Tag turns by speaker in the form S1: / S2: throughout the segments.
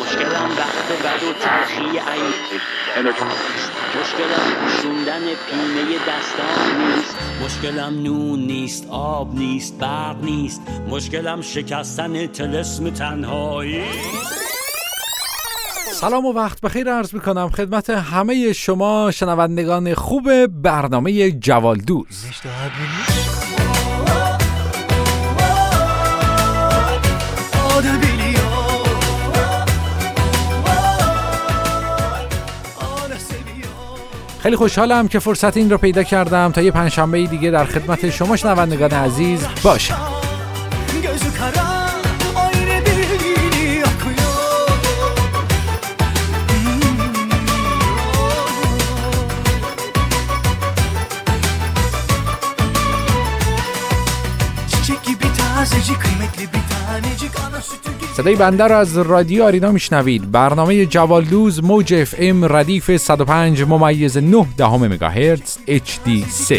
S1: مشکلم وقت بد و تلخی این مشکلم پوشوندن پینه دستان نیست. مشکلم نون نیست آب نیست برق نیست. مشکلم شکستن تلسم تنهایی.
S2: سلام و وقت بخیر عرض می‌کنم. خدمت همه شما شنوندگان خوب برنامه جوالدوز. خیلی خوشحالم که فرصت این رو پیدا کردم تا یه پنجشنبه دیگه در خدمت شما شنوندگان عزیز باشم. صدای بنده رو از رادیو آرینا میشنوید. برنامه جوالدوز موج اف ام ردیف 105 ممیز 9 دهم مگاهرتز HD3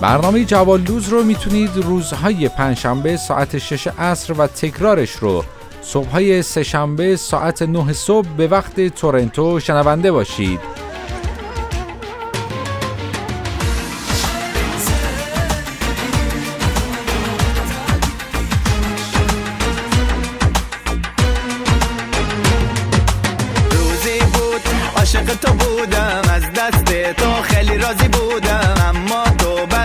S2: برنامه جوالدوز رو می‌تونید روزهای پنجشنبه ساعت 6 عصر و تکرارش رو. صبحهای سهشنبه ساعت 9 صبح به وقت تورنتو شنونده باشید.
S3: روزی بود عاشق تو بودم از دست تو خیلی راضی بودم.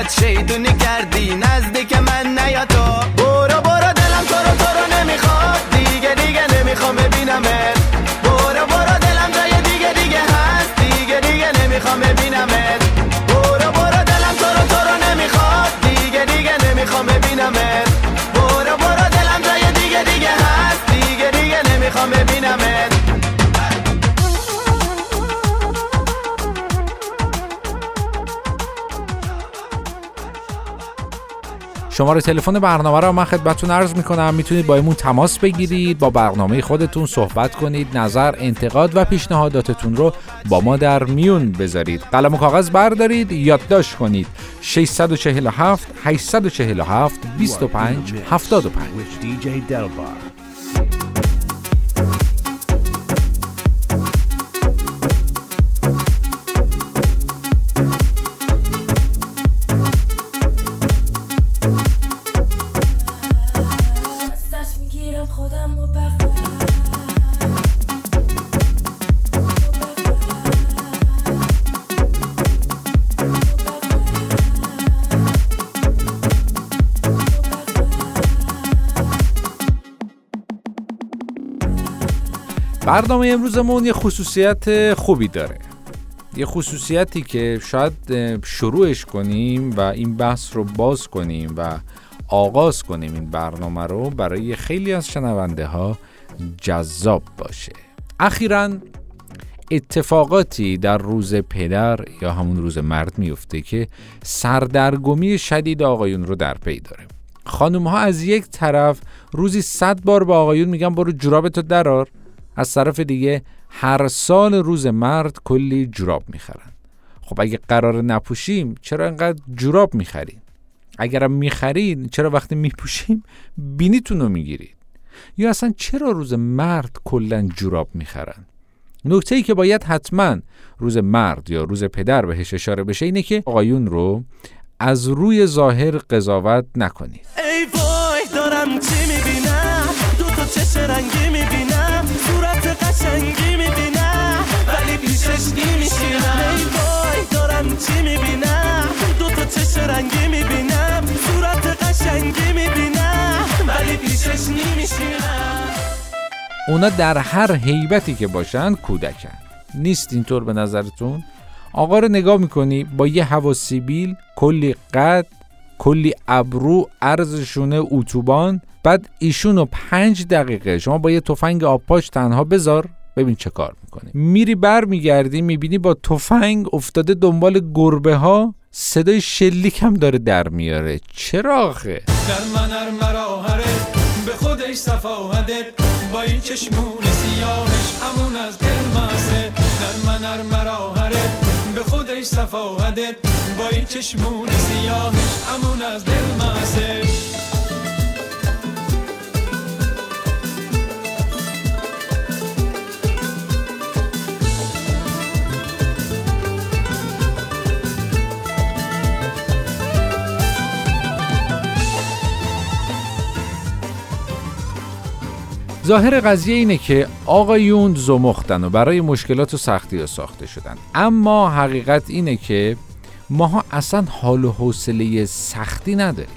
S3: شیطونی کردی. نزدیک من نیا
S2: شماره تلفن برنامه رو من خدمتتون عرض می‌کنم. می‌تونید با ایمون تماس بگیرید با برنامه خودتون صحبت کنید نظر انتقاد و پیشنهاداتتون رو با ما در میون بذارید. قلم و کاغذ بردارید یادداشت کنید. 647 847 25 75 برنامه امروزمون یه خصوصیت خوبی داره. یه خصوصیتی که شاید شروعش کنیم و این بحث رو باز کنیم و آغاز کنیم این برنامه رو برای خیلی از شنونده ها جذاب باشه. اخیرا اتفاقاتی در روز پدر یا همون روز مرد میفته که سردرگمی شدید آقایون رو در پی داره. خانم ها از یک طرف روزی صد بار به آقایون میگن برو جورابتو درار از طرف دیگه هر سال روز مرد کلی جوراب می‌خرن. خب اگه قرار نپوشیم چرا انقدر جوراب می‌خرین؟ اگرم می‌خرین چرا وقتی میپوشیم بینیتون رو می‌گیرید؟ یا اصلا چرا روز مرد کلا جوراب می‌خرن؟ نکته ای که باید حتما روز مرد یا روز پدر بهش اشاره بشه اینه که آقایون رو از روی ظاهر قضاوت نکنید.
S3: ای وای دارم چی می‌بینم؟ دو تا چش رنگی می‌بینم. قشنگی می‌بینم ولی پیشش نمیشینم ای وای دارم چی می‌بینم؟ دو تا چش رنگی می‌بینم صورت قشنگی می‌بینم ولی پیشش نمیشینم
S2: اونا در هر هیبتی که باشن کودکن. نیست اینطور به نظرتون؟ آقا رو نگاه می‌کنی با یه هوا سیبیل کلی قد کلی ابرو عرضشونه اتوبان بعد ایشونو پنج دقیقه شما با یه تفنگ آبپاش تنها بذار. ببین چه کار می‌کنه میری بر میگردی می‌بینی با تفنگ افتاده دنبال گربه ها صدای شلیک هم داره در میاره. چرا آخه
S4: در من به خودش صفاهده با این چشمون سیاهش همون از دل ماسه نرم نرم راهره به خودش صفاهده با این چشمون سیاهش همون از دل
S2: ظاهر قضیه اینه که آقایون زمختن و برای مشکلات و سختی ها ساخته شدن. اما حقیقت اینه که ماها اصلا حال و حوصله سختی نداریم.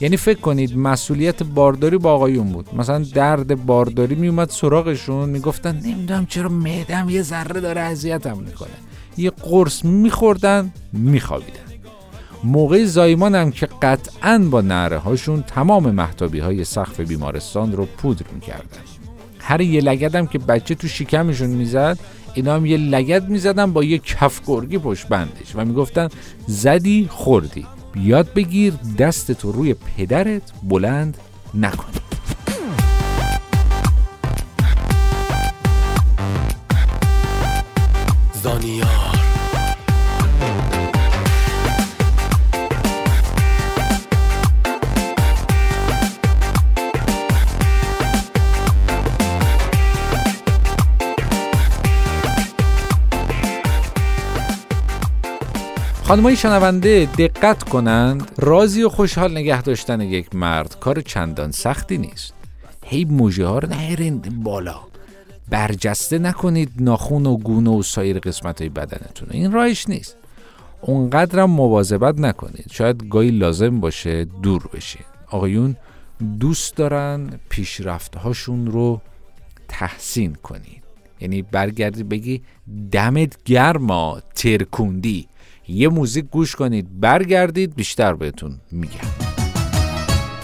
S2: یعنی فکر کنید مسئولیت بارداری با آقایون بود. مثلا درد بارداری میومد سراغشون می‌گفتن نمی‌دونم چرا معدم یه ذره داره اذیتم می‌کنه. یه قرص میخوردن میخوابیدن. موقع زایمان هم که قطعا با نره هاشون تمام محتابی های سقف بیمارستان رو پودر می‌کردن. هر یه لگد که بچه تو شکمشون می‌زد اینا هم یه لگد می‌زدن با یه کف گرگی پشت بندش و می‌گفتن زدی خوردی. بیاد بگیر دست تو روی پدرت بلند نکنی
S3: زانیار
S2: خانمای شنونده دقت کنند راضی و خوشحال نگه داشتن یک مرد کار چندان سختی نیست. هی موجه ها رو نهرین بالا. برجسته نکنید ناخون و گونه و سایر قسمت های بدنتون. این راهش نیست. اونقدرم مواظبت نکنید. شاید گاهی لازم باشه دور بشین. آقایون دوست دارن پیشرفت هاشون رو تحسین کنید. یعنی برگردی بگی دمت گرما ترکوندی. یه موزیک گوش کنید برگردید بیشتر بهتون میگم.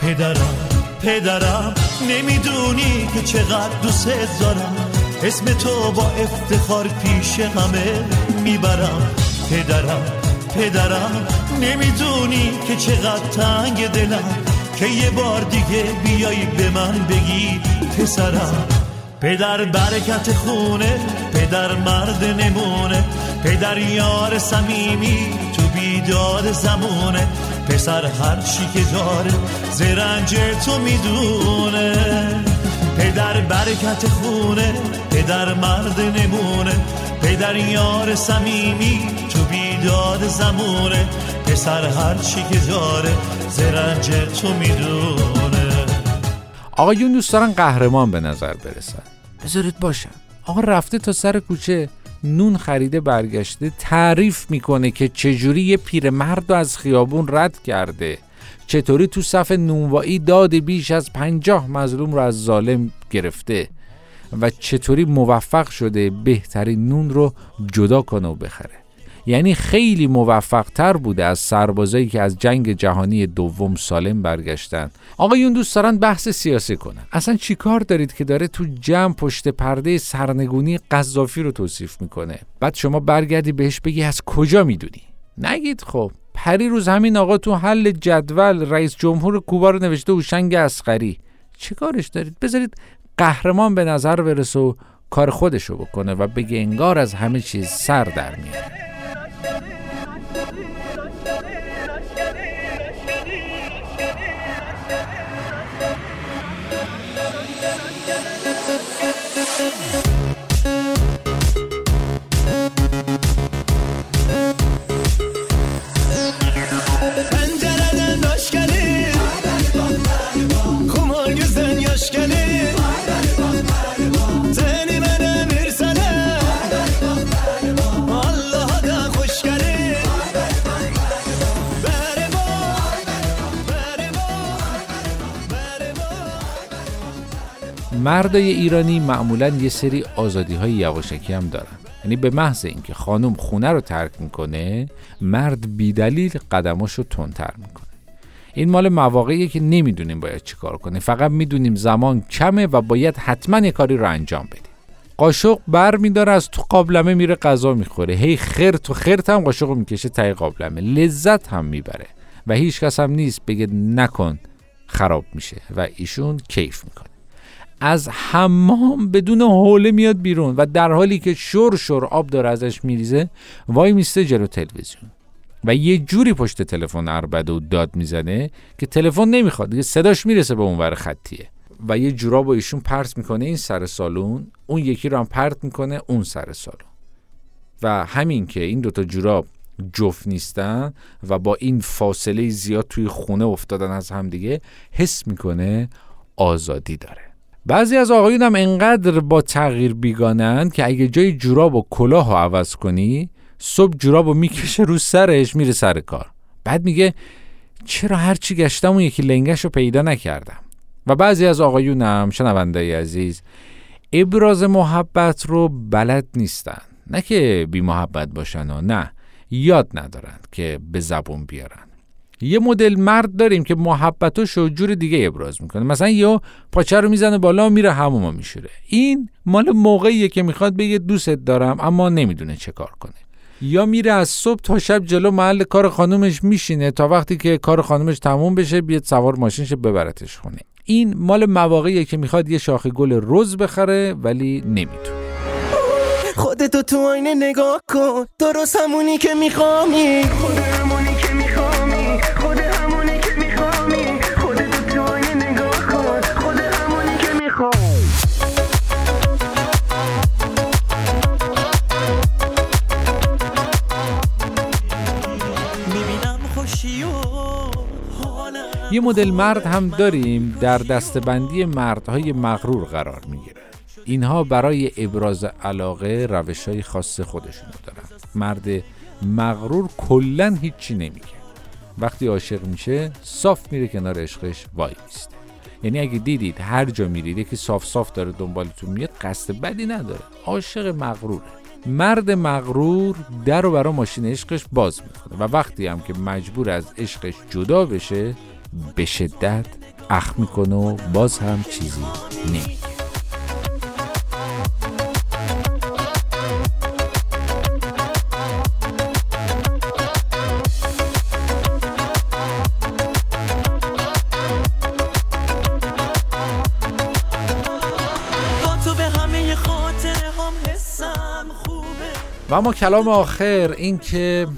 S5: پدرم پدرم نمی‌دونی که چقدر دوست دارم. اسم تو با افتخار پیش همه می‌برم. پدرم پدرم نمی‌دونی که چقدر تنگ دلم. که یه بار دیگه بیای به من بگی پسرم. پدر برکت خونه پدر مرد نمونه پدر یار صمیمی تو بیداد زمونه. پسر هر چی که داره زرنج تو می‌دونه. پدر برکت خونه پدر مرد نمونه. پدر یار صمیمی تو بیداد زمونه. پسر هر چی که داره زرنج تو می‌دونه.
S2: آقایون دوست دارن قهرمان به نظر برسن. بذارید باشن آقا رفته تا سر کوچه نون خریده برگشته تعریف می‌کنه که چجوری یه پیرمرد رو از خیابون رد کرده. چطوری تو صف نونوایی داد بیش از پنجاه مظلوم رو از ظالم گرفته و چطوری موفق شده بهترین نون رو جدا کنه و بخره. یعنی خیلی موفق تر بوده از سربازایی که از جنگ جهانی دوم سالم برگشتن. آقایون دوست دارن بحث سیاسی کنن. اصلا چیکار دارید که داره تو جمع پشت پرده سرنگونی قذافی رو توصیف می‌کنه؟ بعد شما برگردی بهش بگی از کجا می‌دونی؟ نگید خب. پری روز همین آقا تو حل جدول رئیس جمهور کوبا رو نوشته هوشنگ اسقری چه کارش دارید؟ بذارید قهرمان به نظر برسه و کار خودشو بکنه و بگه انگار از همه چیز سر در میاره. مردای ایرانی معمولا یه سری آزادی های یواشکی هم دارن. یعنی به محض اینکه خانم خونه رو ترک می‌کنه مرد بیدلیل قدماش رو تندتر می‌کنه. این مال مواقعیه که نمی‌دونیم باید چیکار کنیم فقط می‌دونیم زمان کمه و باید حتما یه کاری رو انجام بدیم. قاشق بر میداره از تو قابلمه میره غذا می‌خوره. هی خرت و خرت هم قاشق می‌کشه تای قابلمه. لذت هم می‌بره. و هیچ کس هم نیست بگه نکن خراب میشه. و ایشون کیف می‌کنه. از حمام بدون حوله میاد بیرون و در حالی که شور شور آب داره ازش میریزه وای میسته جلو تلویزیون. و یه جوری پشت تلفن اربده و داد می‌زنه که تلفن نمی‌خواد دیگه صداش می‌رسه به اونور خطیه. و یه جورا با ایشون پرت می‌کنه این سر سالون اون یکی رو هم پرت می‌کنه اون سر سالون. و همین که این دوتا جوراب جفت نیستن و با این فاصله زیاد توی خونه افتادن از همدیگه حس می‌کنه آزادی داره. بعضی از آقایون هم انقدر با تغییر بیگانن که اگه جای جوراب و کلاه رو عوض کنی صبح جوراب رو می‌کشه رو سرش میره سر کار. بعد میگه چرا هرچی گشتم اون یکی لنگش رو پیدا نکردم؟ و بعضی از آقایونم شنونده عزیز ابراز محبت رو بلد نیستن. نه که بی محبت باشن و نه یاد ندارن که به زبون بیارن. یه مدل مرد داریم که محبتش و جور دیگه ابراز می‌کنه. مثلا یا پاچه رو می‌زنه بالا و میره هموما میشوره. این مال موقعیه که می‌خواد بگه دوست دارم اما نمی‌دونه چه کار کنه. یا میره از صبح تا شب جلو محل کار خانومش میشینه تا وقتی که کار خانومش تموم بشه بیاد سوار ماشینش ببرتش خونه. این مال مواقعیه که می‌خواد یه شاخه گل رز بخره ولی نمی‌تونه.
S3: خودتو تو آینه نگاه کن. درست همونی که میخوامی
S2: یه مدل مرد هم داریم در دستبندی مردهای مغرور قرار می‌گیره. اینها برای ابراز علاقه روش های خاص خودشونو دارن. مرد مغرور کلا هیچی نمیگه. وقتی عاشق میشه صاف میره کنار عشقش وای میسته. یعنی اگه دیدید هر جا میرید یکی صاف صاف داره دنبالتون میاد قصد بدی نداره. عاشق مغروره. مرد مغرور در و برا ماشین عشقش باز می‌کنه. و وقتی هم که مجبور از عشقش جدا بشه به شدت اخ می‌کنه و باز هم چیزی نمیگه. و اما کلام آخر این که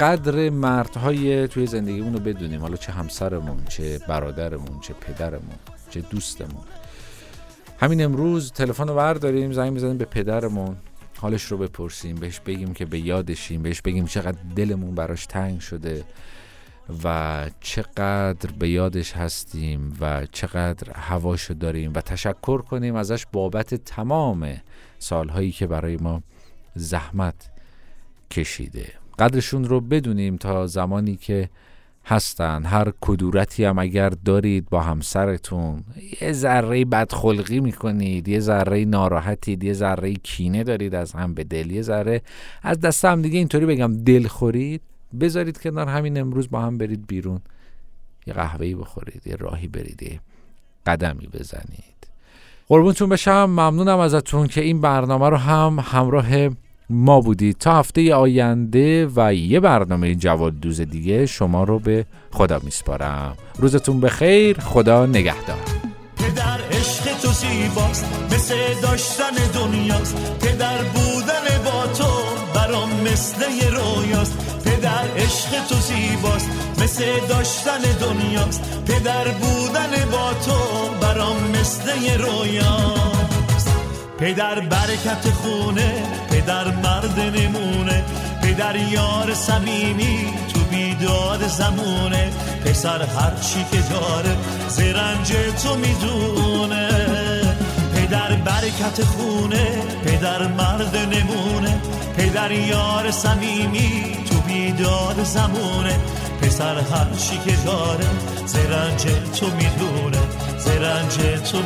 S2: قدر مردهای توی زندگیمون رو بدونیم. حالا چه همسرمون چه برادرمون چه پدرمون چه دوستمون. همین امروز تلفن رو برداریم زنگ بزنیم به پدرمون. حالش رو بپرسیم بهش بگیم که به یادشیم بهش بگیم چقدر دلمون براش تنگ شده و چقدر به یادش هستیم و چقدر هواشو داریم و تشکر کنیم ازش بابت تمام سالهایی که برای ما زحمت کشیده. قدرشون رو بدونیم تا زمانی که هستن. هر کدورتی هم اگر دارید با همسرتون یه ذره بدخلقی می‌کنید یه ذره ناراحتید یه ذره کینه دارید از هم به دل یه ذره از دست هم دیگه اینطوری بگم دل خورید بذارید کنار همین امروز با هم برید بیرون. یه قهوه‌ای بخورید یه راهی برید قدمی بزنید. قربونتون بشم ممنونم ازتون که این برنامه رو هم همراه ما بودید. تا هفته آینده و یه برنامه جواد دوز دیگه شما رو به خدا میسپارم. روزتون بخیر. خدا نگهدار.
S5: پدر عشق تو زیباست مثل داشتن دنیاست. پدر بودن با تو برام مثل یه رویاست. پدر عشق تو زیباست مثل داشتن دنیاست. پدر بودن با تو برام مثل یه رویاست. پدر برکت خونه پدر مرد نمونه پدر یار صمیمی تو بیداد زمونه. پسر هرچی که داره زرنج تو می‌دونه. پدر برکت خونه پدر مرد نمونه. پدر یار صمیمی تو بیداد زمونه. پسر هرچی که داره زرنج تو می‌دونه زرنج تو